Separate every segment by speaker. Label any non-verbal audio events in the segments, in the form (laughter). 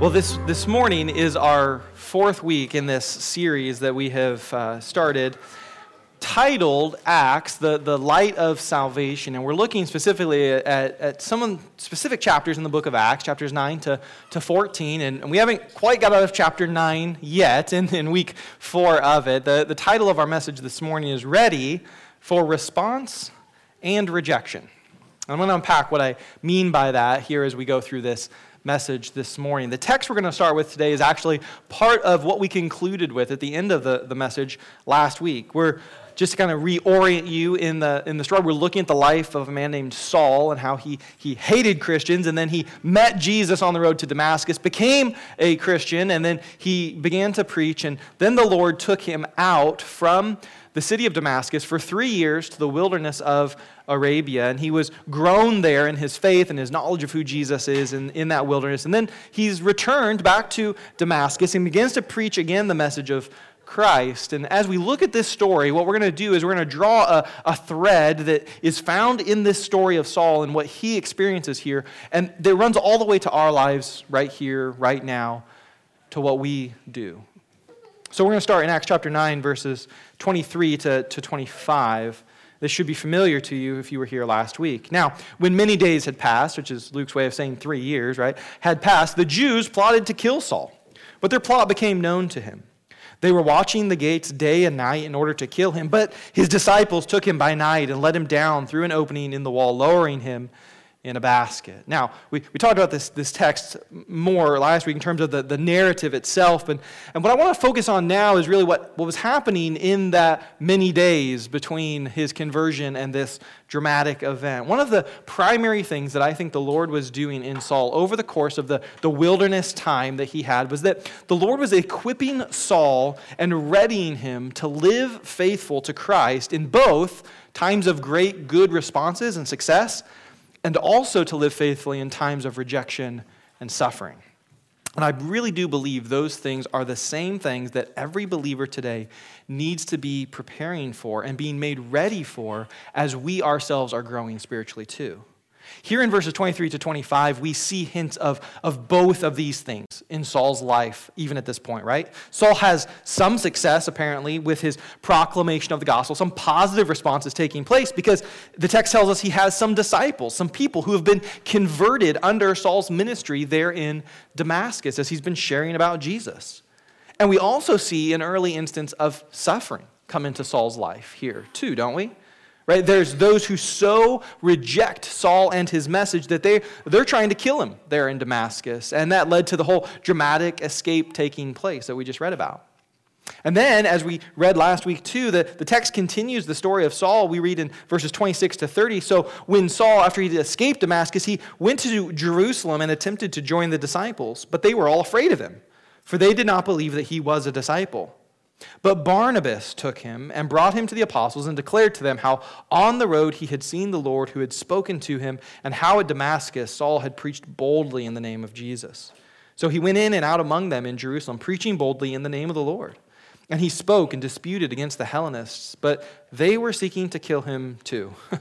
Speaker 1: Well, this, this morning is our fourth week in this series that we have uh, started titled Acts, the, the Light of Salvation. And we're looking specifically at, at some specific chapters in the book of Acts, chapters 9 to, to 14. And, and we haven't quite got out of chapter 9 yet in, in week four of it. The, the title of our message this morning is Ready for Response and Rejection. I'm going to unpack what I mean by that here as we go through this message this morning. The text we're going to start with today is actually part of what we concluded with at the end of the, the message last week. We're just to kind of reorient you in the, in the story, we're looking at the life of a man named Saul and how he, he hated Christians, and then he met Jesus on the road to Damascus, became a Christian, and then he began to preach, and then the Lord took him out from the city of Damascus for three years to the wilderness of Arabia. And he was grown there in his faith and his knowledge of who Jesus is in, in that wilderness. And then he's returned back to Damascus and begins to preach again the message of Christ. And as we look at this story, what we're going to do is we're going to draw a, a thread that is found in this story of Saul and what he experiences here, and that runs all the way to our lives right here, right now, to what we do. So we're going to start in Acts chapter 9, verses 23 to, to 25. This should be familiar to you if you were here last week. Now, when many days had passed, which is Luke's way of saying three years, right, had passed, the Jews plotted to kill Saul. But their plot became known to him. They were watching the gates day and night in order to kill him, but his disciples took him by night and let him down through an opening in the wall, lowering him in a basket. Now, we, we talked about this, this text more last week in terms of the, the narrative itself. And, and what I want to focus on now is really what, what was happening in that many days between his conversion and this dramatic event. One of the primary things that I think the Lord was doing in Saul over the course of the, the wilderness time that he had was that the Lord was equipping Saul and readying him to live faithful to Christ in both times of great good responses and success and also to live faithfully in times of rejection and suffering. And I really do believe those things are the same things that every believer today needs to be preparing for and being made ready for as we ourselves are growing spiritually too. Here in verses 23 to 25, we see hints of, of both of these things in Saul's life, even at this point, right? Saul has some success, apparently, with his proclamation of the gospel. Some positive responses taking place because the text tells us he has some disciples, some people who have been converted under Saul's ministry there in Damascus as he's been sharing about Jesus. And we also see an early instance of suffering come into Saul's life here, too, don't we? Right? There's those who so reject Saul and his message that they, they're trying to kill him there in Damascus. And that led to the whole dramatic escape taking place that we just read about. And then, as we read last week too, the, the text continues the story of Saul. We read in verses 26 to 30. So, when Saul, after he escaped Damascus, he went to Jerusalem and attempted to join the disciples, but they were all afraid of him, for they did not believe that he was a disciple. But Barnabas took him and brought him to the apostles and declared to them how on the road he had seen the Lord who had spoken to him, and how at Damascus Saul had preached boldly in the name of Jesus. So he went in and out among them in Jerusalem, preaching boldly in the name of the Lord. And he spoke and disputed against the Hellenists, but they were seeking to kill him too. (laughs)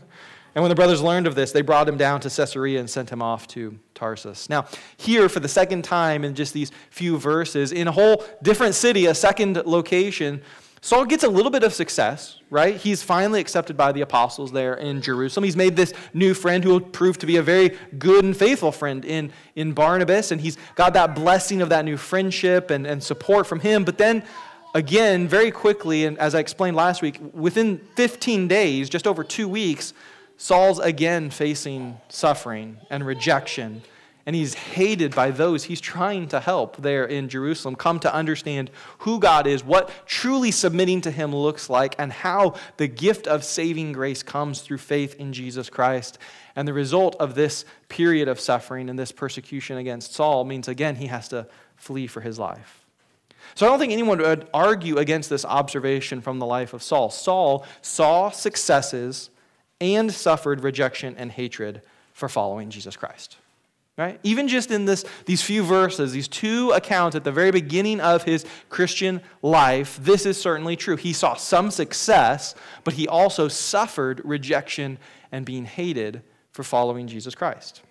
Speaker 1: And when the brothers learned of this, they brought him down to Caesarea and sent him off to Tarsus. Now, here for the second time in just these few verses, in a whole different city, a second location, Saul gets a little bit of success, right? He's finally accepted by the apostles there in Jerusalem. He's made this new friend who will prove to be a very good and faithful friend in, in Barnabas, and he's got that blessing of that new friendship and, and support from him. But then again, very quickly, and as I explained last week, within 15 days, just over two weeks, Saul's again facing suffering and rejection, and he's hated by those he's trying to help there in Jerusalem come to understand who God is, what truly submitting to him looks like, and how the gift of saving grace comes through faith in Jesus Christ. And the result of this period of suffering and this persecution against Saul means, again, he has to flee for his life. So I don't think anyone would argue against this observation from the life of Saul. Saul saw successes and suffered rejection and hatred for following Jesus Christ. Right? Even just in this, these few verses, these two accounts at the very beginning of his Christian life, this is certainly true. He saw some success, but he also suffered rejection and being hated for following Jesus Christ.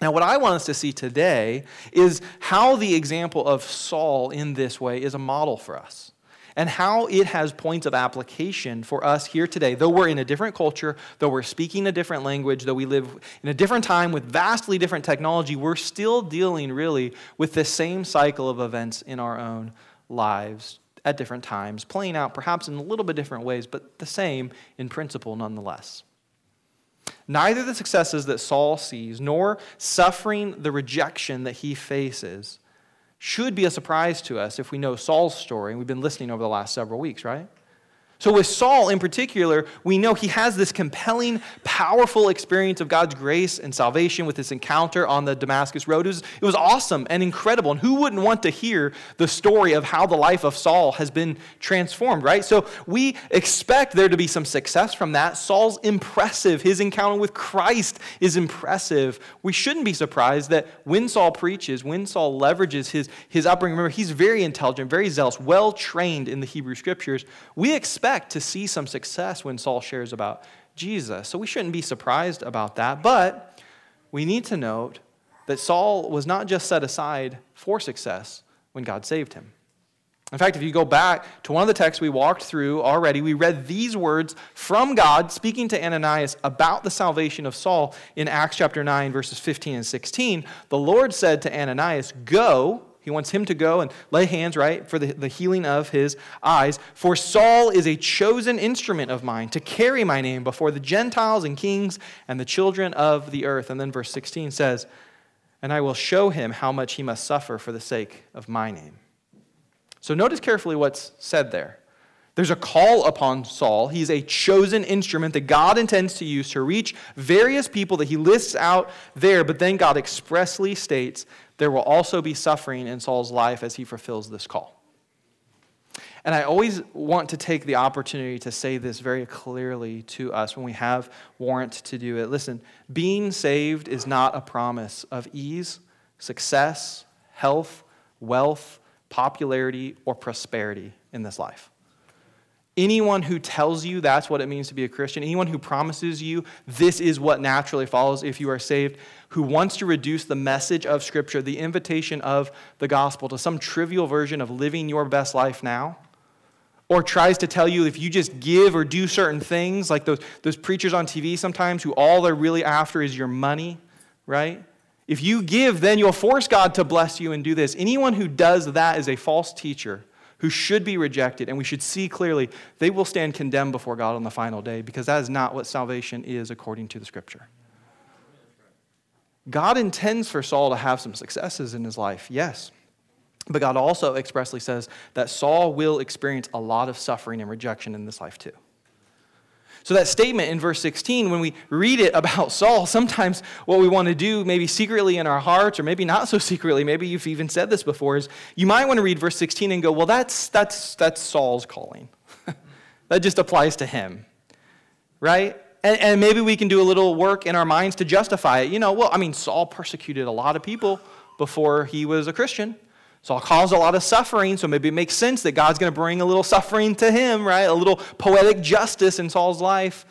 Speaker 1: Now, what I want us to see today is how the example of Saul in this way is a model for us and how it has points of application for us here today. Though we're in a different culture, though we're speaking a different language, though we live in a different time with vastly different technology, we're still dealing really with the same cycle of events in our own lives at different times, playing out perhaps in a little bit different ways, but the same in principle nonetheless. Neither the successes that Saul sees nor suffering the rejection that he faces should be a surprise to us if we know Saul's story. And we've been listening over the last several weeks, right? So, with Saul in particular, we know he has this compelling, powerful experience of God's grace and salvation with this encounter on the Damascus Road. It was, it was, awesome and incredible. And who wouldn't want to hear the story of how the life of Saul has been transformed, right? So, we expect there to be some success from that. Saul's impressive. His encounter with Christ is impressive. We shouldn't be surprised that when Saul preaches, when Saul leverages his, his upbringing, remember, he's very intelligent, very zealous, well trained in the Hebrew scriptures. We expect expect to see some success when Saul shares about Jesus. So we shouldn't be surprised about that. But we need to note that Saul was not just set aside for success when God saved him. In fact, if you go back to one of the texts we walked through already, we read these words from God speaking to Ananias about the salvation of Saul in Acts chapter 9, verses 15 and 16. The Lord said to Ananias, Go he wants him to go and lay hands, right, for the, the healing of his eyes. For Saul is a chosen instrument of mine to carry my name before the Gentiles and kings and the children of the earth. And then verse 16 says, And I will show him how much he must suffer for the sake of my name. So notice carefully what's said there. There's a call upon Saul. He's a chosen instrument that God intends to use to reach various people that he lists out there, but then God expressly states there will also be suffering in Saul's life as he fulfills this call. And I always want to take the opportunity to say this very clearly to us when we have warrant to do it. Listen, being saved is not a promise of ease, success, health, wealth, popularity, or prosperity in this life. Anyone who tells you that's what it means to be a Christian, anyone who promises you this is what naturally follows if you are saved, who wants to reduce the message of Scripture, the invitation of the gospel, to some trivial version of living your best life now, or tries to tell you if you just give or do certain things, like those, those preachers on TV sometimes who all they're really after is your money, right? If you give, then you'll force God to bless you and do this. Anyone who does that is a false teacher who should be rejected, and we should see clearly they will stand condemned before God on the final day because that is not what salvation is according to the scripture. God intends for Saul to have some successes in his life, yes. But God also expressly says that Saul will experience a lot of suffering and rejection in this life too. So, that statement in verse 16, when we read it about Saul, sometimes what we want to do, maybe secretly in our hearts, or maybe not so secretly, maybe you've even said this before, is you might want to read verse 16 and go, well, that's, that's, that's Saul's calling. (laughs) that just applies to him, right? And, and maybe we can do a little work in our minds to justify it. You know, well, I mean, Saul persecuted a lot of people before he was a Christian. Saul cause a lot of suffering, so maybe it makes sense that God's going to bring a little suffering to him, right? A little poetic justice in Saul's life.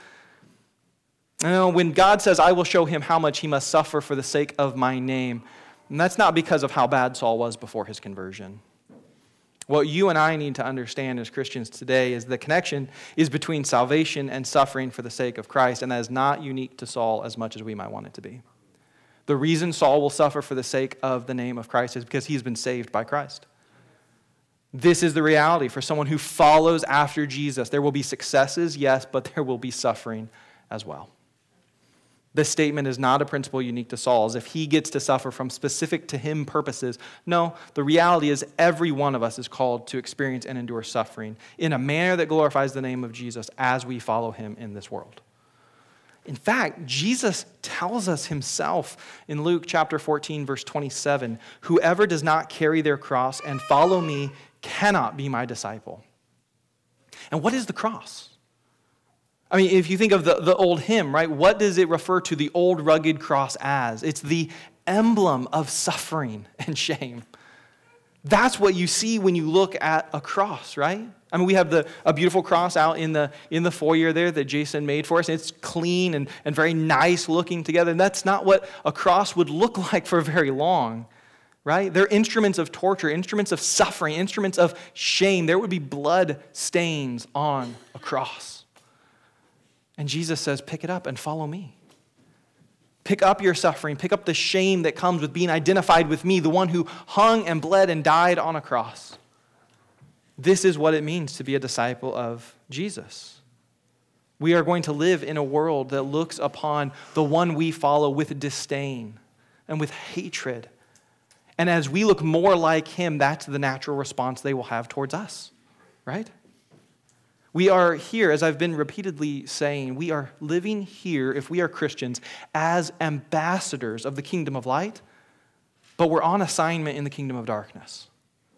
Speaker 1: You know, when God says, I will show him how much he must suffer for the sake of my name, and that's not because of how bad Saul was before his conversion. What you and I need to understand as Christians today is the connection is between salvation and suffering for the sake of Christ, and that is not unique to Saul as much as we might want it to be. The reason Saul will suffer for the sake of the name of Christ is because he's been saved by Christ. This is the reality for someone who follows after Jesus. There will be successes, yes, but there will be suffering as well. This statement is not a principle unique to Saul, as if he gets to suffer from specific to him purposes. No, the reality is every one of us is called to experience and endure suffering in a manner that glorifies the name of Jesus as we follow him in this world. In fact, Jesus tells us himself in Luke chapter 14, verse 27 Whoever does not carry their cross and follow me cannot be my disciple. And what is the cross? I mean, if you think of the, the old hymn, right, what does it refer to the old rugged cross as? It's the emblem of suffering and shame. That's what you see when you look at a cross, right? I mean, we have the, a beautiful cross out in the, in the foyer there that Jason made for us. It's clean and, and very nice looking together. And that's not what a cross would look (laughs) like for very long, right? They're instruments of torture, instruments of suffering, instruments of shame. There would be blood stains on a cross. And Jesus says, Pick it up and follow me. Pick up your suffering. Pick up the shame that comes with being identified with me, the one who hung and bled and died on a cross. This is what it means to be a disciple of Jesus. We are going to live in a world that looks upon the one we follow with disdain and with hatred. And as we look more like him, that's the natural response they will have towards us, right? We are here, as I've been repeatedly saying, we are living here, if we are Christians, as ambassadors of the kingdom of light, but we're on assignment in the kingdom of darkness.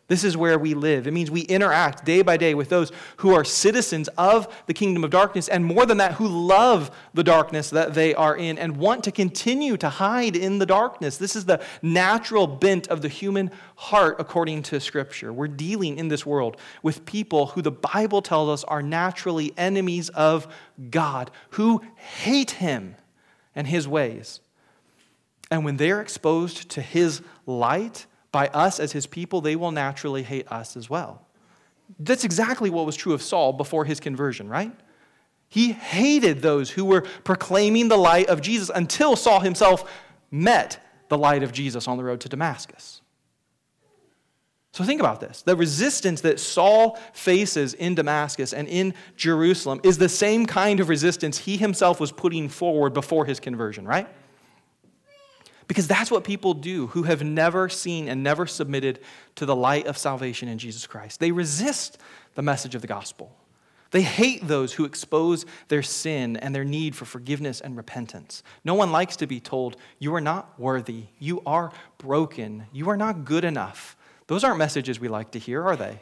Speaker 1: This is where we live. It means we interact day by day with those who are citizens of the kingdom of darkness, and more than that, who love the darkness that they are in and want to continue to hide in the darkness. This is the natural bent of the human heart, according to Scripture. We're dealing in this world with people who the Bible tells us are naturally enemies of God, who hate Him and His ways. And when they're exposed to His light, by us as his people, they will naturally hate us as well. That's exactly what was true of Saul before his conversion, right? He hated those who were proclaiming the light of Jesus until Saul himself met the light of Jesus on the road to Damascus. So think about this. The resistance that Saul faces in Damascus and in Jerusalem is the same kind of resistance he himself was putting forward before his conversion, right? Because that's what people do who have never seen and never submitted to the light of salvation in Jesus Christ. They resist the message of the gospel. They hate those who expose their sin and their need for forgiveness and repentance. No one likes to be told, You are not worthy. You are broken. You are not good enough. Those aren't messages we like to hear, are they?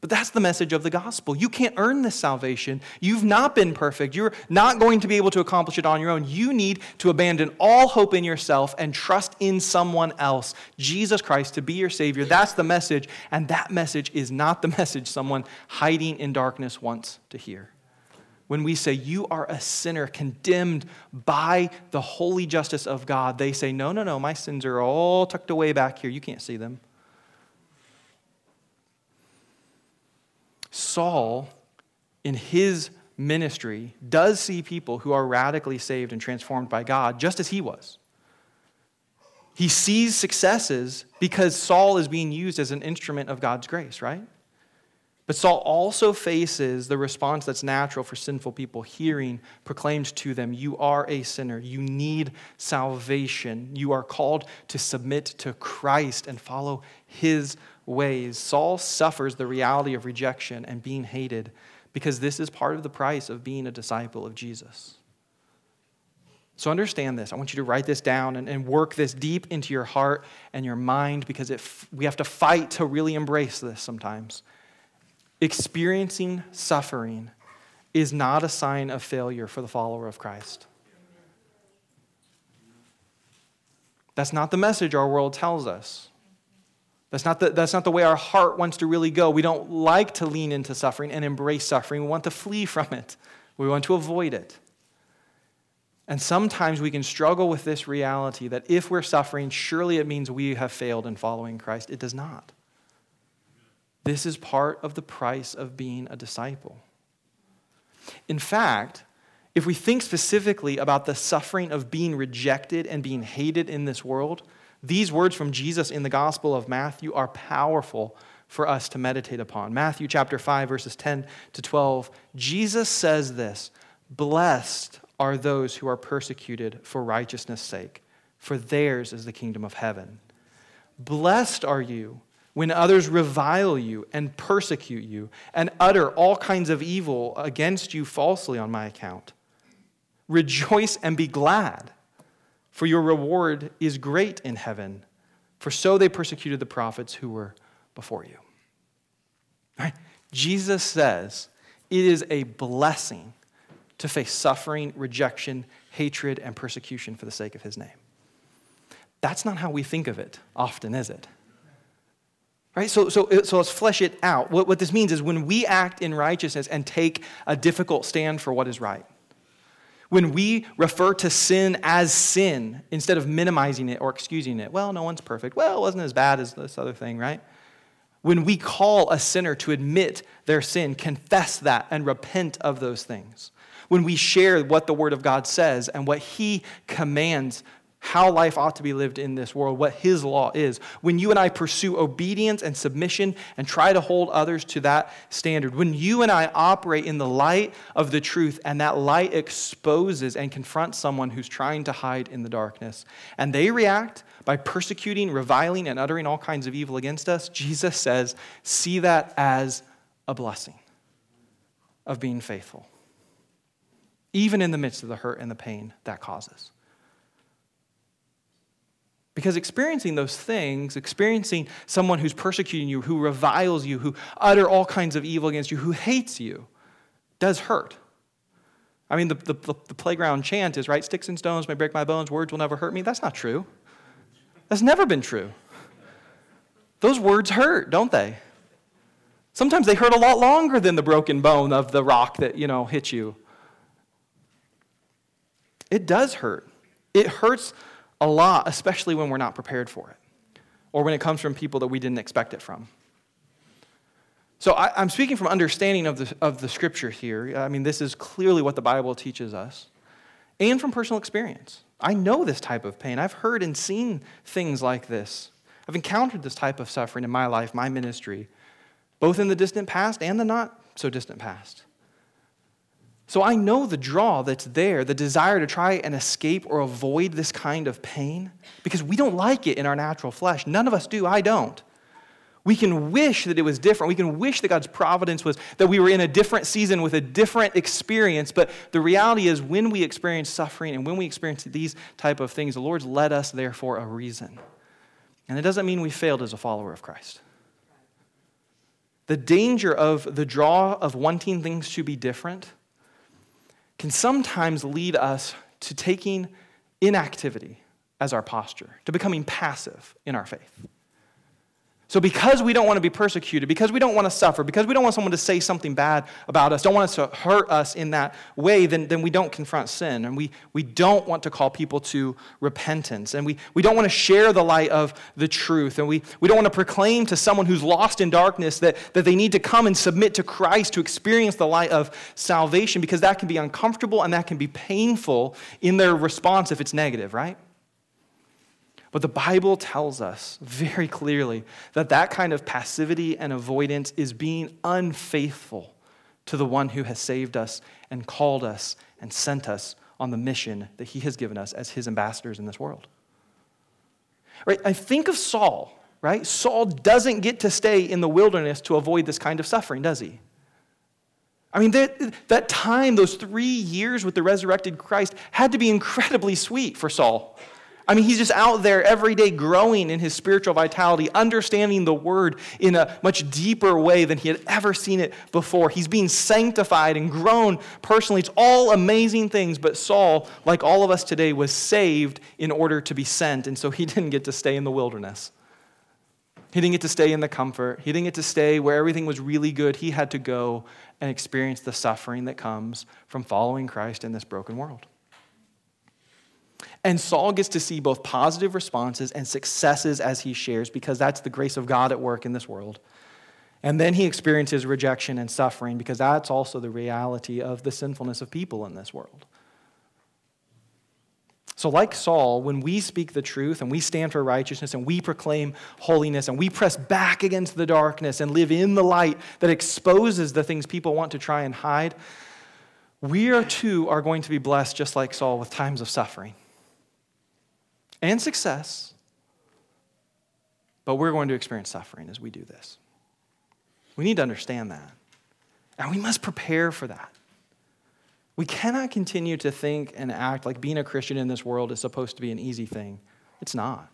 Speaker 1: But that's the message of the gospel. You can't earn this salvation. You've not been perfect. You're not going to be able to accomplish it on your own. You need to abandon all hope in yourself and trust in someone else, Jesus Christ, to be your Savior. That's the message. And that message is not the (laughs) message someone hiding in darkness wants to hear. When we say, You are a sinner condemned by the holy justice of God, they say, No, no, no, my sins are all tucked away back here. You can't see them. Saul, in his ministry, does see people who are radically saved and transformed by God, just as he was. He sees successes because Saul is being used as an instrument of God's grace, right? But Saul also faces the response that's natural for sinful people hearing proclaimed to them, You are a sinner. You need salvation. You are called to submit to Christ and follow his ways, Saul suffers the reality of rejection and being hated because this is part of the price of being a disciple of Jesus. So understand this. I want you to write this down and, and work this deep into your heart and your mind because it, we have to fight to really embrace this sometimes. Experiencing suffering is not a sign of failure for the follower of Christ. That's not the message our world tells us. That's not, the, that's not the way our heart wants to really go. We don't like to lean into suffering and embrace suffering. We want to flee from it, we want to avoid it. And sometimes we can struggle with this reality that if we're suffering, surely it means we have failed in following Christ. It does not. This is part of the price of being a disciple. In fact, if we think specifically about the suffering of being rejected and being hated in this world, these words from Jesus in the Gospel of Matthew are powerful for us to meditate upon. Matthew chapter 5 verses 10 to 12. Jesus says this, "Blessed are those who are persecuted for righteousness' sake, for theirs is the kingdom of heaven. Blessed are you when others revile you and persecute you and utter all kinds of evil against you falsely on my account. Rejoice and be glad." for your reward is great in heaven. For so they persecuted the prophets who were before you. Right? Jesus says it is a blessing to face suffering, rejection, hatred, and persecution for the sake of his name. That's not how we think of it often, is it? Right? So, so, so let's flesh it out. What, what this means is when we act in righteousness and take a difficult stand for what is right, when we refer to sin as sin instead of minimizing it or excusing it, well, no one's perfect. Well, it wasn't as bad as this other thing, right? When we call a sinner to admit their sin, confess that, and repent of those things. When we share what the Word of God says and what He commands how life ought to be lived in this world, what His law is. When you and I pursue obedience and submission and try to hold others to that standard, when you and I operate in the light of the truth and that light exposes and confronts someone who's trying to hide in the darkness, and they react by persecuting, reviling, and uttering all kinds of evil against us, Jesus says, see that as a blessing of being faithful, even in the midst of the hurt and the pain that causes. Because experiencing those things, experiencing someone who's persecuting you, who reviles you, who utter all kinds of evil against you, who hates you, does hurt. I mean, the, the, the, playground chant is, right? Sticks and stones may break my bones, words will never hurt me. That's not true. That's never been true. Those words hurt, don't they? Sometimes they hurt a lot longer than the broken bone of the rock that, you know, hit you. It does hurt. It hurts a lot, especially when we're not prepared for it or when it comes from people that we didn't expect it from. So I, am speaking from understanding of the, of the scripture here. I mean, this is clearly what the Bible teaches us, and from personal experience. I know this type of pain. I've heard and seen things like this. I've encountered this type of suffering in my life, my ministry, both in the distant past and the not so distant past. So I know the draw that's there, the desire to try and escape or avoid this kind of pain, because we don't like it in our natural flesh. None of us do. I don't. We can wish that it was different. We can wish that God's providence was that we were in a different season with a different experience. But the reality is, when we experience suffering and when we experience these type of things, the Lord's led us there for a reason. And it doesn't mean we failed as a follower of Christ. The danger of the draw of wanting things to be different can sometimes lead us to taking inactivity as our posture, to becoming passive in our faith. So, because we don't want to be persecuted, because we don't want to suffer, because we don't want someone to say something bad about us, don't want us to hurt us in that way, then, then we don't confront sin. And we, we don't want to call people to repentance. And we, we don't want to share the light of the truth. And we, we don't want to proclaim to someone who's lost in darkness that, that they need to come and submit to Christ to experience the light of salvation, because that can be uncomfortable and that can be painful in their response if it's negative, right? But the Bible tells us very clearly that that kind of passivity and avoidance is being unfaithful to the one who has saved us and called us and sent us on the mission that he has given us as his ambassadors in this world. Right? I think of Saul, right? Saul doesn't get to stay in the wilderness to avoid this kind of suffering, does he? I mean, that, that time, those three years with the resurrected Christ, had to be incredibly sweet for Saul. I mean, he's just out there every day growing in his spiritual vitality, understanding the word in a much deeper way than he had ever seen it before. He's being sanctified and grown personally. It's all amazing things, but Saul, like all of us today, was saved in order to be sent, and so he (laughs) didn't get to stay in the wilderness. He didn't get to stay in the comfort. He didn't get to stay where everything was really good. He had to go and experience the suffering that comes from following Christ in this broken world. And Saul gets to see both positive responses and successes as he shares because that's the grace of God at work in this world. And then he experiences rejection and suffering because that's also the reality of the sinfulness of people in this world. So, like Saul, when we speak the truth and we stand for righteousness and we proclaim holiness and we press back against the darkness and live in the light that exposes the things people want to try and hide, we too are going to be blessed just like Saul with times of suffering and success, but we're going to experience suffering as we do this. We need to understand that. And we must prepare for that. We cannot continue to think and act like being a Christian in this world is supposed to be an easy thing. It's not.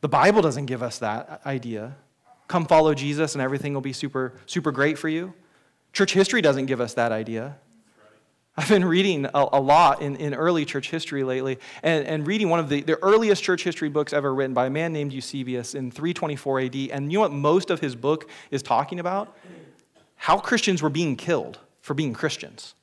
Speaker 1: The Bible doesn't give us that idea. Come follow Jesus and everything will be super, super great for you. Church history doesn't give us that idea. I've been reading a, a lot in, in early church history lately, and, and reading one of the, the earliest church history books ever written by a man named Eusebius in 324 AD. And you know what most of his book is talking about? How Christians were being killed for being Christians.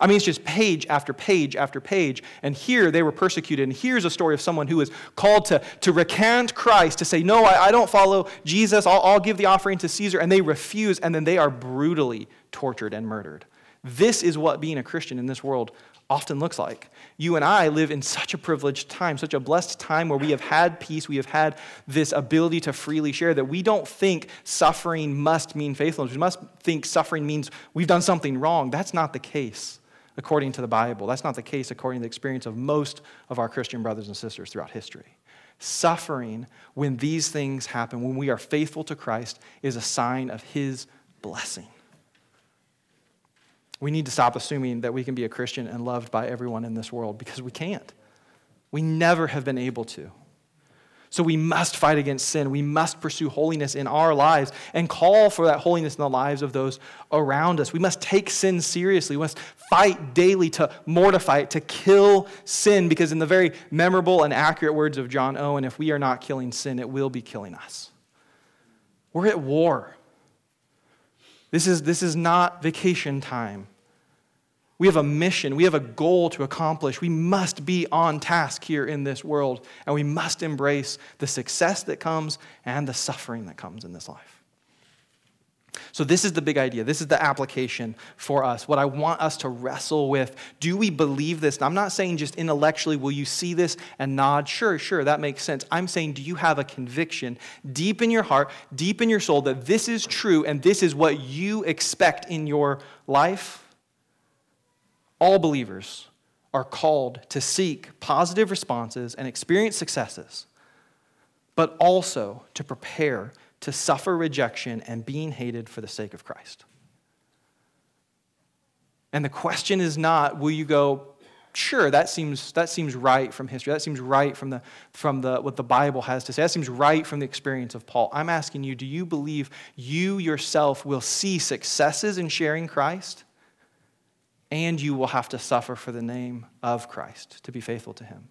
Speaker 1: I mean, it's just page after page after page. And here they were persecuted. And here's a story of someone who is called to, to recant Christ, to say, No, I, I don't follow Jesus. I'll, I'll give the offering to Caesar. And they refuse. And then they are brutally tortured and murdered. This is what being a Christian in this world often looks like. You and I live in such a privileged time, such a blessed time where we have had peace, we have had this ability to freely share that we don't think suffering must mean faithfulness. We must think suffering means we've done something wrong. That's not the case according to the Bible. That's not the case according to the experience of most of our Christian brothers and sisters throughout history. Suffering, when these things happen, when we are faithful to Christ, is a sign of His blessing. We need to stop assuming that we can be a Christian and loved by everyone in this world because we can't. We never have been able to. So we must fight against sin. We must pursue holiness in our lives and call for that holiness in the lives of those around us. We must take sin seriously. We must fight daily to mortify it, to kill sin, because, in the very memorable and accurate words of John Owen, if we are not killing sin, it will be killing us. We're at war. This is, this is not vacation time. We have a mission, we have a goal to accomplish. We must be on task here in this world, and we must embrace the success that comes and the suffering that comes in this life. So, this is the big idea. This is the application for us. What I want us to wrestle with do we believe this? And I'm not saying just intellectually, will you see this and nod? Sure, sure, that makes sense. I'm saying, do you have a conviction deep in your heart, deep in your soul, that this is true and this is what you expect in your life? All believers are called to seek positive responses and experience successes, but also to prepare to suffer rejection and being hated for the sake of Christ. And the question is not, will you go, sure, that seems, that seems right from history. That seems right from, the, from the, what the Bible has to say. That seems right from the experience of Paul. I'm asking you, do you believe you yourself will see successes in sharing Christ? And you will have to suffer for the name of Christ to be faithful to him.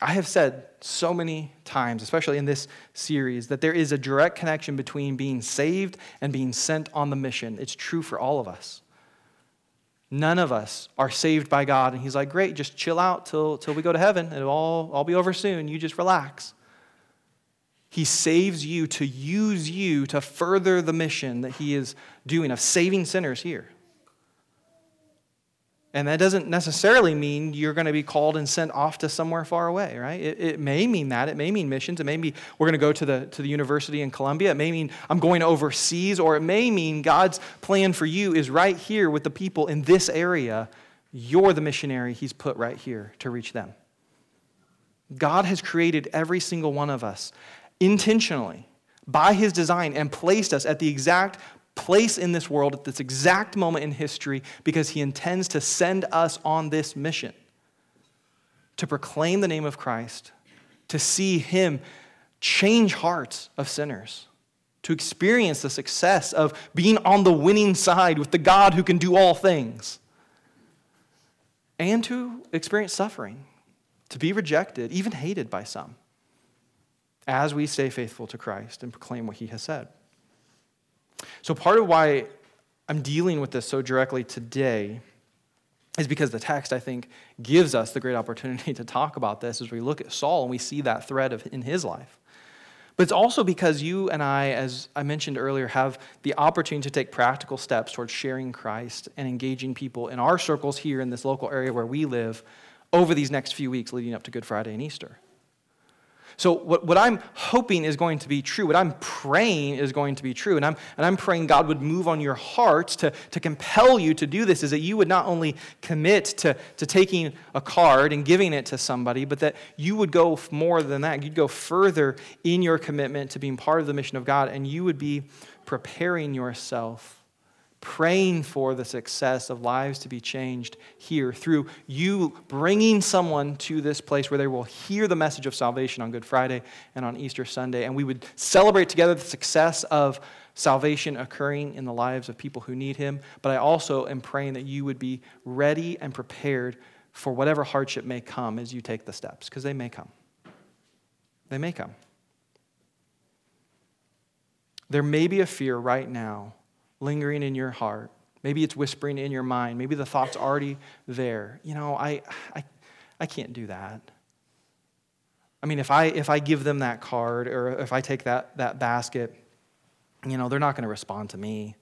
Speaker 1: I have said so many times, especially in this series, that there is a direct connection between being saved and being sent on the mission. It's true for all of us. None of us are saved by God, and He's like, Great, just chill out till, till we go to heaven. It'll all, all be over soon. You just relax. He saves you to use you to further the mission that He is doing of saving sinners here. And that doesn't necessarily mean you're going to be called and sent off to somewhere far away, right? It, it, may mean that. It may mean missions. It may be we're going to go to the, to the university in Columbia. It may mean I'm going overseas, or it may mean God's plan for you is right here with the people in this area. You're the missionary He's put right here to reach them. God has created every single one of us intentionally by His design and placed us at the exact place in this world at this exact moment in history because he intends to send us on this mission to proclaim the name of Christ, to see him change hearts of sinners, to experience the success of being on the winning side with the God who can do all things, and to experience suffering, to be rejected, even hated by some, as we stay faithful to Christ and proclaim what he has said. So, part of why I'm dealing with this so directly today is because the text, I think, gives us the great opportunity (laughs) to talk about this as we look at Saul and we see that thread of, in his life. But it's also because you and I, as I mentioned earlier, have the opportunity to take practical steps towards sharing Christ and engaging people in our circles here in this local area where we live over these next few weeks leading up to Good Friday and Easter. So, what, what I'm hoping is going to be true, what I'm praying is going to be true, and I'm, and I'm praying God would move on your hearts to, to compel you to do this, is that you would not only commit to, to taking a card and giving it to somebody, but that you would go more than that. You'd go further in your commitment to being part of the mission of God, and you would be preparing yourself praying for the success of lives to be changed here through you bringing someone to this place where they will hear the message of salvation on Good Friday and on Easter Sunday. And we would celebrate together the success of salvation occurring in the lives of people who need Him, but I also am praying that you would be ready and prepared for whatever hardship may come as you take the steps, because they may come. They may come. There may be a fear right now lingering in your heart. Maybe it's whispering in your mind. Maybe the thought's already there. You know, I, I, I can't do that. I mean, if I, if I give them that card or if I take that, that basket, you know, they're not going to respond to me.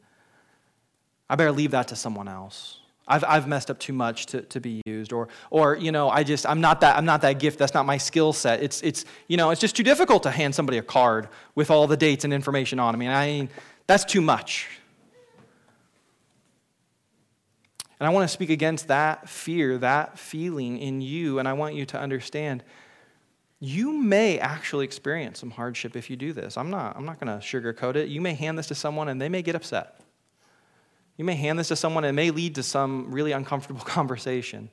Speaker 1: I better leave that to someone else. I've, I've messed up too much to, to be used or, or you know i just i'm not that i'm not that gift that's not my skill set it's, it's you know it's just too difficult to hand somebody a card with all the dates and information on I mean, I that's too much and i want to speak against that fear that feeling in you and i want you to understand you may actually experience some hardship if you do this. I'm not i'm not going to sugarcoat it. You may hand this to someone and they may get upset. You may hand this to someone and it may lead to some really uncomfortable (laughs) conversation.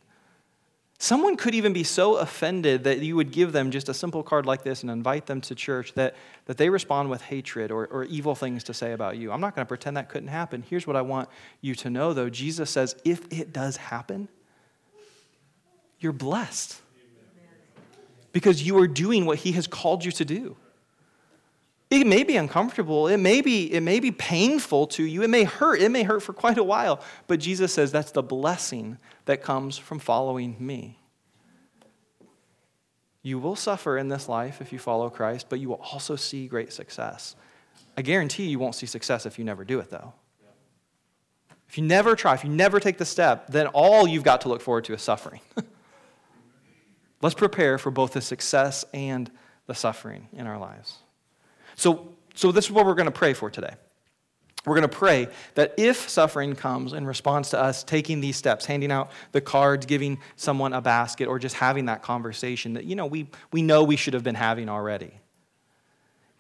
Speaker 1: Someone could even be so offended that you would give them just a simple card like this and invite them to church that, that they respond with hatred or, or evil things to say about you. I'm not going to pretend that couldn't happen. Here's what I want you to know, though Jesus says, if it does happen, you're blessed because you are doing what he has called you to do. It may be uncomfortable. It may be, it may be painful to you. It may hurt. It may hurt for quite a while. But Jesus says that's the blessing that comes from following me. You will suffer in this life if you follow Christ, but you will also see great success. I guarantee you won't see success if you never do it, though. If you never try, if you never take the step, then all you've got to look forward to is suffering. (laughs) Let's prepare for both the success and the suffering in our lives. So, so this is what we're going to pray for today. We're going to pray that if suffering comes in response to us taking these steps, handing out the cards, giving someone a basket, or just having that conversation that, you know, we, we know we should have been having already.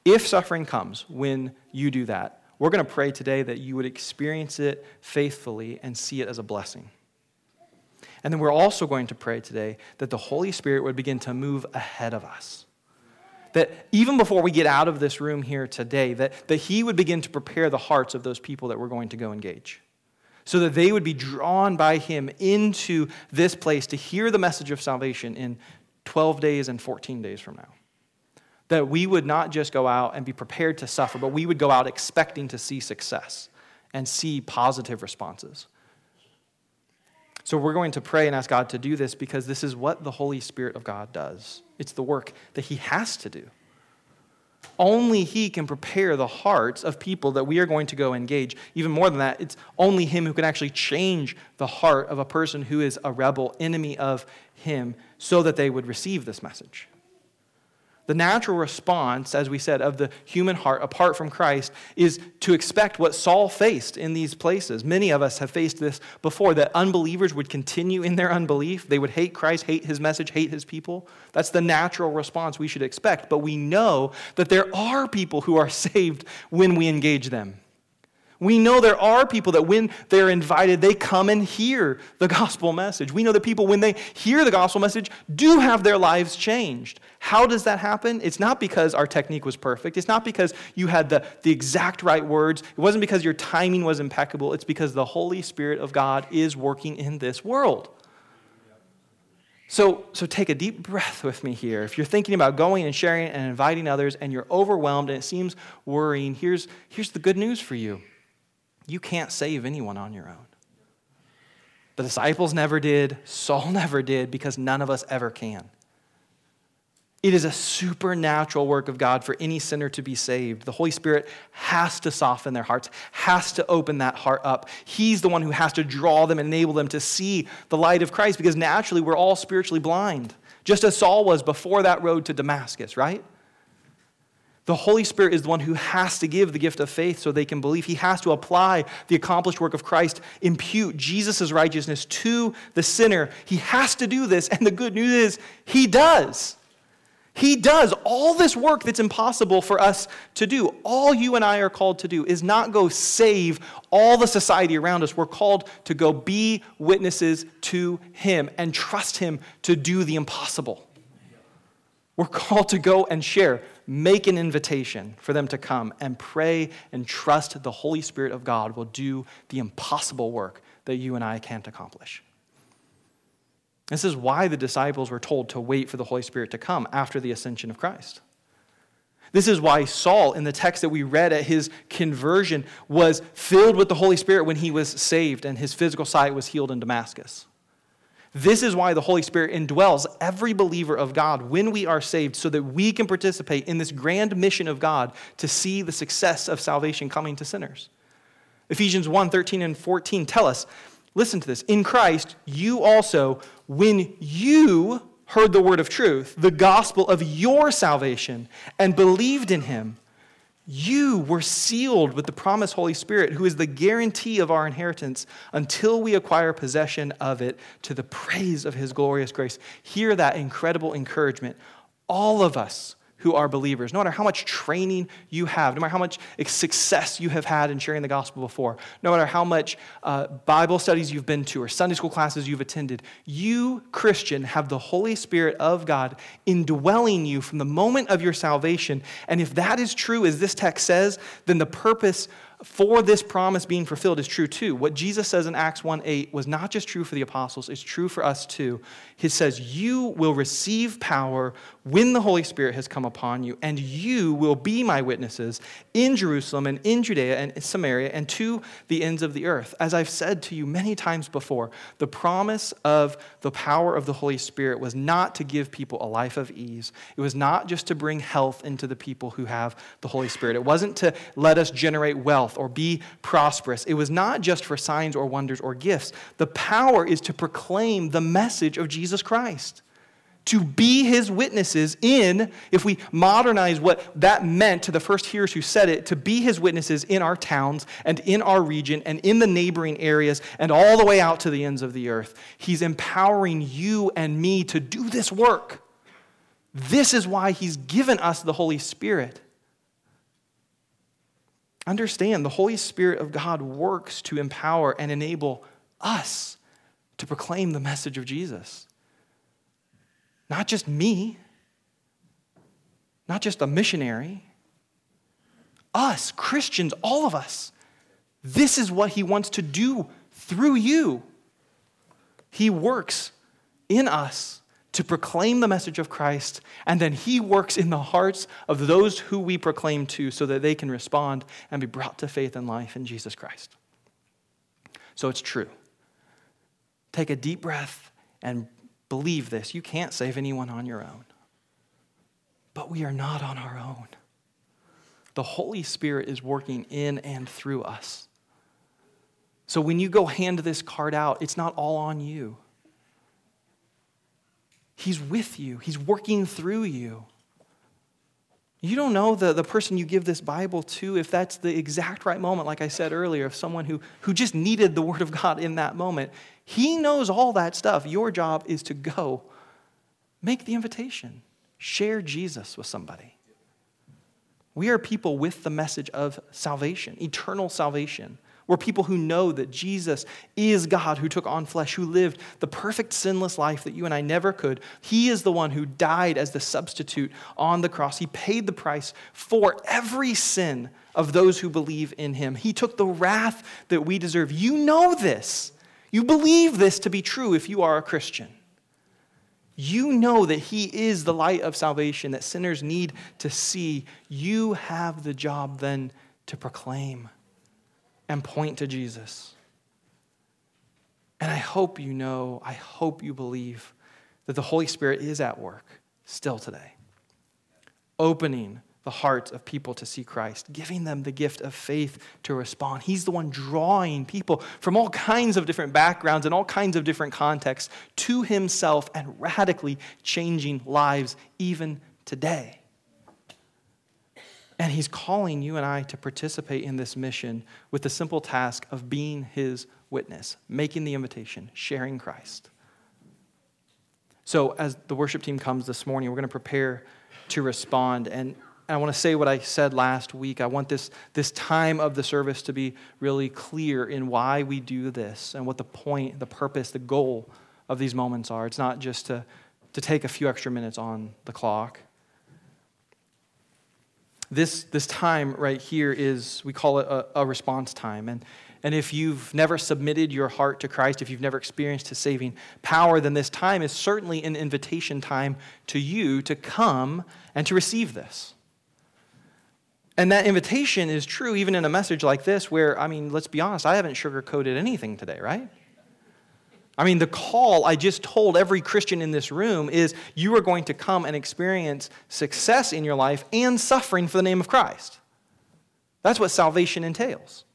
Speaker 1: If suffering comes when you do that, we're going to pray today that you would experience it faithfully and see it as a blessing. And then we're also going to pray today that the Holy Spirit would begin to move ahead of us that even before we get out of this room here today, that, that he would begin to prepare the hearts of those people that we're going to go engage. So that they would be drawn by him into this place to hear the message of salvation in 12 days and 14 days from now. That we would not just go out and be prepared to suffer, but we would go out expecting to see success and see positive responses. So we're going to pray and ask God to do this because this is what the Holy Spirit of God does. It's the work that He has to do. Only He can prepare the hearts of people that we are going to go engage. Even more than that, it's only Him who can actually change the heart of a person who is a rebel, enemy of Him, so that they would receive this message. The natural response, as we said, of the human heart apart from Christ is to expect what Saul faced in these places. Many of us have faced this before that unbelievers would continue in their unbelief. They would hate Christ, hate his message, hate his people. That's the natural response we should expect. But we know that there are people who are (laughs) saved when we engage them. We know there are people that when they're invited, they come and hear the gospel message. We know that people, when they hear the gospel message, do have their lives changed. How does that happen? It's not because our technique was perfect. It's not because you had the, the exact right words. It wasn't because your timing was impeccable. It's because the Holy Spirit of God is working in this world. So, so take a deep breath with me here. If you're thinking about going and sharing and inviting others and you're overwhelmed and it seems worrying, here's, here's the good news for you. You can't save anyone on your own. The disciples never did, Saul (laughs) never did, because none of us ever can. It is a supernatural work of God for any sinner to be saved. The Holy Spirit has to soften their hearts, has to open that heart up. He's the one who has to draw them and enable them to see the light of Christ because naturally we're all spiritually blind, just as Saul was before that road to Damascus, right? The Holy Spirit is the one who has to give the gift of faith so they can believe. He has to apply the accomplished work of Christ, impute Jesus' righteousness to the sinner. He has to do this, and the good news is, He does. He does all this work that's impossible for us to do. All you and I are called to do is not go save all the society around us. We're called to go be witnesses to Him and trust Him to do the impossible. We're called to go and share, make an invitation for them to come and pray and trust the Holy Spirit of God will do the impossible work that you and I can't accomplish. This is why the disciples were told to wait for the Holy Spirit to come after the ascension of Christ. This is why Saul, in the text that we read at his conversion, was filled with the Holy Spirit when he was saved and his physical sight was healed in Damascus. This is why the Holy Spirit indwells every believer of God when we are saved, so that we can participate in this grand mission of God to see the success of salvation coming to sinners. Ephesians 1 13 and 14 tell us listen to this. In Christ, you also, when you heard the word of truth, the gospel of your salvation, and believed in him, you were sealed with the promised Holy Spirit, who is the guarantee of our inheritance until we acquire possession of it to the praise of his glorious grace. Hear that incredible encouragement. All of us who are believers, no matter how much training you have, no matter how much success you have had in sharing the gospel before, no matter how much uh, Bible studies you've been to or Sunday school classes you've attended, you, Christian, have the Holy Spirit of God indwelling you from the moment of your salvation. And if that is true, as this text says, then the purpose for this promise being fulfilled is true too. What Jesus says in Acts 1 8 was not just true for the apostles, it's true for us too. He says, You will receive power when the Holy Spirit has come upon you, and you will be my witnesses in Jerusalem and in Judea and Samaria and to the ends of the earth. As I've said to you many times before, the promise of the power of the Holy Spirit was not to give people a life of ease, it was not just to bring health into the people who have the Holy Spirit, it wasn't to let us generate wealth wealth or be prosperous. It was not just for signs or wonders or gifts. The power is to proclaim the message of Jesus Christ. To be his witnesses in, if we modernize what that meant to the first hearers who said it, to be his witnesses in our towns and in our region and in the neighboring areas and all the way out to the ends of the earth. He's empowering you and me to do this work. This is why he's given us the Holy Spirit. Understand, the Holy Spirit of God works to empower and enable us to proclaim the message of Jesus. Not just me, not just a missionary, us, Christians, all of us. This is what He wants to do through you. He works in us to proclaim the message of Christ, and then He works in the hearts of those who we proclaim to so that they can respond and be brought to faith and life in Jesus Christ. So it's true. Take a deep breath and believe this. You can't save anyone on your own, but we are not on our own. The Holy Spirit is working in and through us. So when you go hand this card out, it's not all on you. He's with you, He's working through you. You don't know the, the person you give this Bible to if that's the exact right moment, like I said earlier, of someone who, who just needed the Word of God in that moment. He knows all that stuff. Your job is to go make the invitation, share Jesus with somebody. We are people with the message of salvation, eternal salvation. We're people who know that Jesus is God who took on flesh, who lived the perfect sinless life that you and I never could. He is the one who died as the substitute on the cross. He paid the price for every sin of those who believe in him. He took the wrath that we deserve. You know this. You believe this to be true if you are a Christian. You know that He is the light of salvation that sinners need to see. You have the job then to proclaim and point to Jesus. And I hope you know, I hope you believe that the Holy Spirit is at work still today, opening the hearts of people to see Christ, giving them the gift of faith to respond. He's the one drawing people from all kinds of different backgrounds and all kinds of different contexts to Himself and radically changing lives even today. And he's calling you and I to participate in this mission with the simple task of being his witness, making the invitation, sharing Christ. So, as the worship team comes this morning, we're going to prepare to respond. And I want to say what I said last week. I want this, this time of the service to be really clear in why we do this and what the point, the purpose, the goal of these moments are. It's not just to, to take a few extra minutes on the clock this, this time right here is, we call it a, a response time. And, and if you've never submitted your heart to Christ, if you've never experienced his saving power, then this time is certainly an invitation time to you to come and to receive this. And that invitation is true even in a message like this, where, I mean, let's be honest, I haven't sugarcoated anything today, right? I mean, the call I just told every Christian in this room is you are going to come and experience success in your life and suffering for the name of Christ. That's what salvation entails.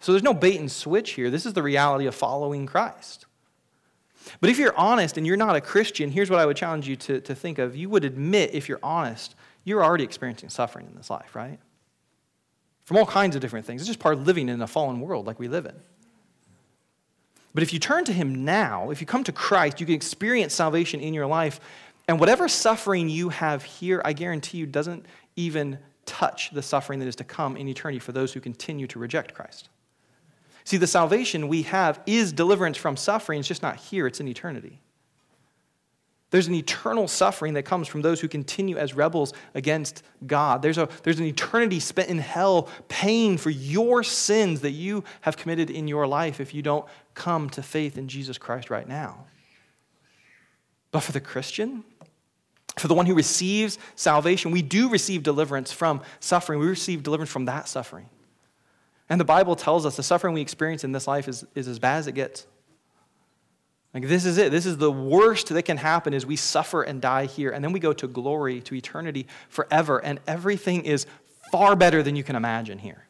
Speaker 1: So there's no bait and switch here. This is the reality of following Christ. But if you're honest and you're not a Christian, here's what I would challenge you to, to think of. You would admit, if you're honest, you're already experiencing suffering in this life, right? From all kinds of different things. It's just part of living in a fallen world like we live in. But if you turn to Him now, if you come to Christ, you can experience salvation in your life. And whatever suffering you have here, I guarantee you, doesn't even touch the suffering that is to come in eternity for those who continue to reject Christ. See, the salvation we have is deliverance from suffering. It's just not here, it's in eternity. There's an eternal suffering that comes from those who continue as rebels against God. There's, a, there's an eternity spent in hell paying for your sins that you have committed in your life if you don't come to faith in Jesus Christ right now. But for the Christian, for the one who receives salvation, we do receive deliverance from suffering. We receive deliverance from that suffering. And the Bible tells us the suffering we experience in this life is, is as bad as it gets. Like this is it. This is the worst that can happen is we suffer and die here and then we go to glory, to eternity forever and everything is far better than you can imagine here.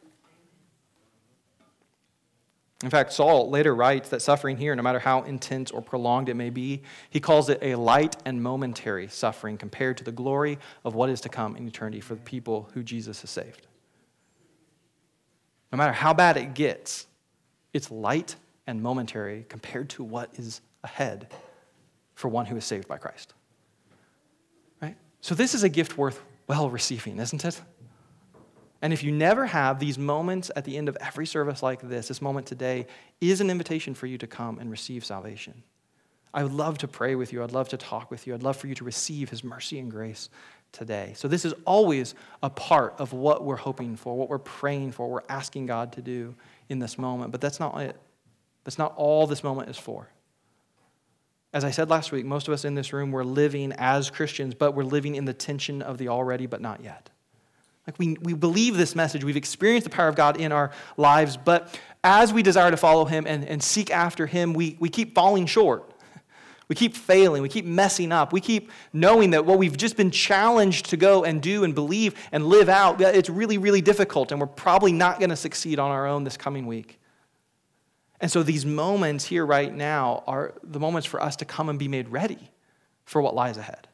Speaker 1: In fact, Saul later writes that suffering here, no matter how intense or prolonged it may be, he calls it a light and momentary suffering compared to the glory of what is to come in eternity for the people who Jesus has saved. No matter how bad it gets, it's light and momentary compared to what is ahead for one who is saved by Christ. Right? So this is a gift worth well receiving, isn't it? And if you never have these moments at the end of every service like this, this moment today is an invitation for you to come and receive salvation. I would love to pray with you. I'd love to talk with you. I'd love for you to receive his mercy and grace today. So, this is always a part of what we're hoping for, what we're praying for, we're asking God to do in this moment. But that's not it. That's not all this moment is for. As I said last week, most of us in this room, we're living as Christians, but we're living in the tension of the already, but not yet. Like we, we believe this message, we've experienced the power of God in our lives, but as we desire to follow Him and, and seek after Him, we, we keep falling short. We keep failing. We keep messing up. We keep knowing that what we've just been challenged to go and do and believe and live out, it's really, really difficult, and we're probably not going to succeed on our own this coming week. And so these moments here right now are the moments for us to come and be made ready for what lies ahead.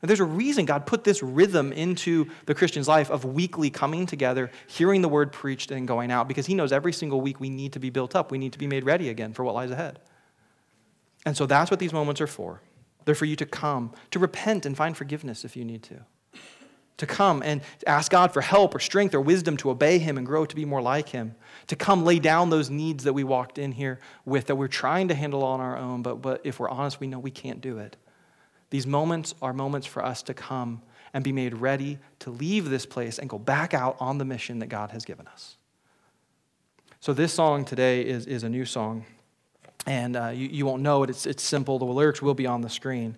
Speaker 1: And there's a reason God put this rhythm into the Christian's life of weekly coming together, hearing the word preached, and going out, because He knows every single week we need to be built up. We need to be made ready again for what lies ahead. And so that's what these moments are for. They're for you to come, to repent and find forgiveness if you need to to come and ask God for help or strength or wisdom to obey Him and grow to be more like Him, to come lay down those needs that we walked in here with that we're trying to handle on our own, but, but if we're honest, we know we can't do it. These moments are moments for us to come and be made ready to leave this place and go back out on the mission that God has given us. So, this song today is, is a new song, and uh, you, you won't know it. It's, it's simple. The lyrics will be on the screen.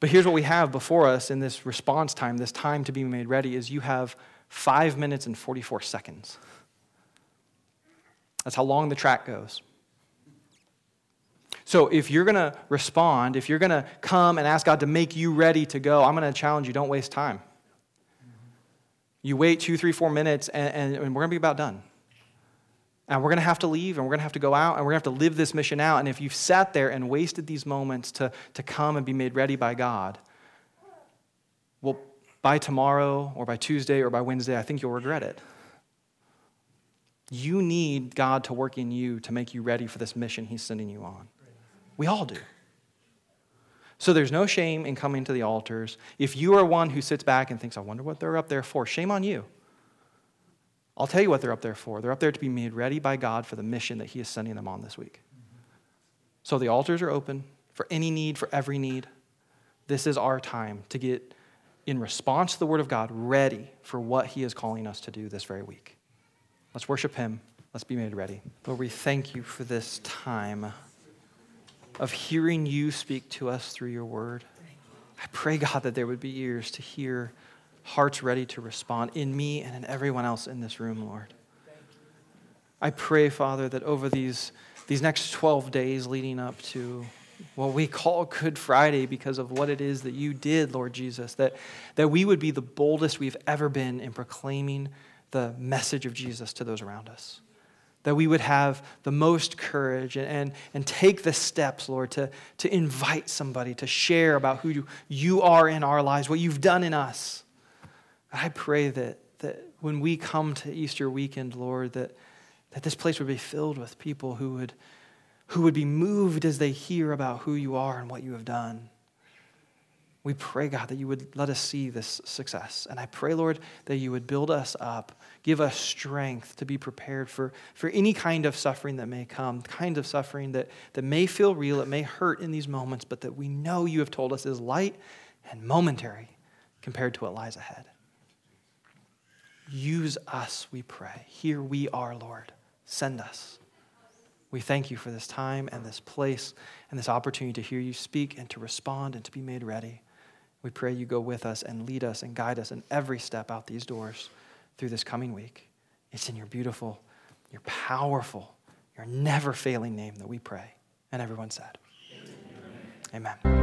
Speaker 1: But here's what we have before us in this response time, this time to be made ready, is you have five minutes and 44 seconds. That's how long the track goes. So if you're going to respond, if you're going to come and ask God to make you ready to go, I'm going to challenge you don't waste time. You wait two, three, four minutes, and, and, and we're going to be about done. And we're going to have to leave and we're going to have to go out and we're going to have to live this mission out. And if you've sat there and wasted these moments to, to come and be made ready by God, well, by tomorrow or by Tuesday or by Wednesday, I think you'll regret it. You need God to work in you to make you ready for this mission He's sending you on. We all do. So there's no shame in coming to the altars. If you are one who sits back and thinks, I wonder what they're up there for, shame on you. I'll tell you what they're up there for. They're up there to be made ready by God for the mission that He is sending them on this week. So the altars are open for any need, for every need. This is our time to get in response to the Word of God, ready for what He is calling us to do this very week. Let's worship Him. Let's be made ready. Lord, we thank you for this time of hearing you speak to us through your Word. I pray, God, that there would be ears to hear, hearts ready to respond in me and in everyone else in this room, Lord. I pray, Father, that over these, these next 12 days leading up to what we call Good Friday because of what it is that you did, Lord Jesus, that, that we would be the boldest we've ever been in proclaiming the message of Jesus to those around us. That we would have the most courage and, and, and take the steps, Lord, to, to invite somebody to share about who you, you are in our lives, what you've done in us. I pray that, that when we come to Easter weekend, Lord, that, that this place would be filled with people who would who would be moved as they hear about who you are and what you have done. We pray, God, that you would let us see this success. And I pray, Lord, that you would build us up, give us strength to be prepared for, for any kind of suffering that may come, kind of suffering that, that may feel real, it may hurt in these moments, but that we know you have told us is light and momentary compared to what lies ahead. Use us, we pray. Here we are, Lord. Send us. We thank you for this time and this place and this opportunity to hear you speak and to respond and to be made ready. We pray you go with us and lead us and guide us in every step out these doors through this coming week. It's in your beautiful, your powerful, your never failing name that we pray. And everyone said, Amen. Amen.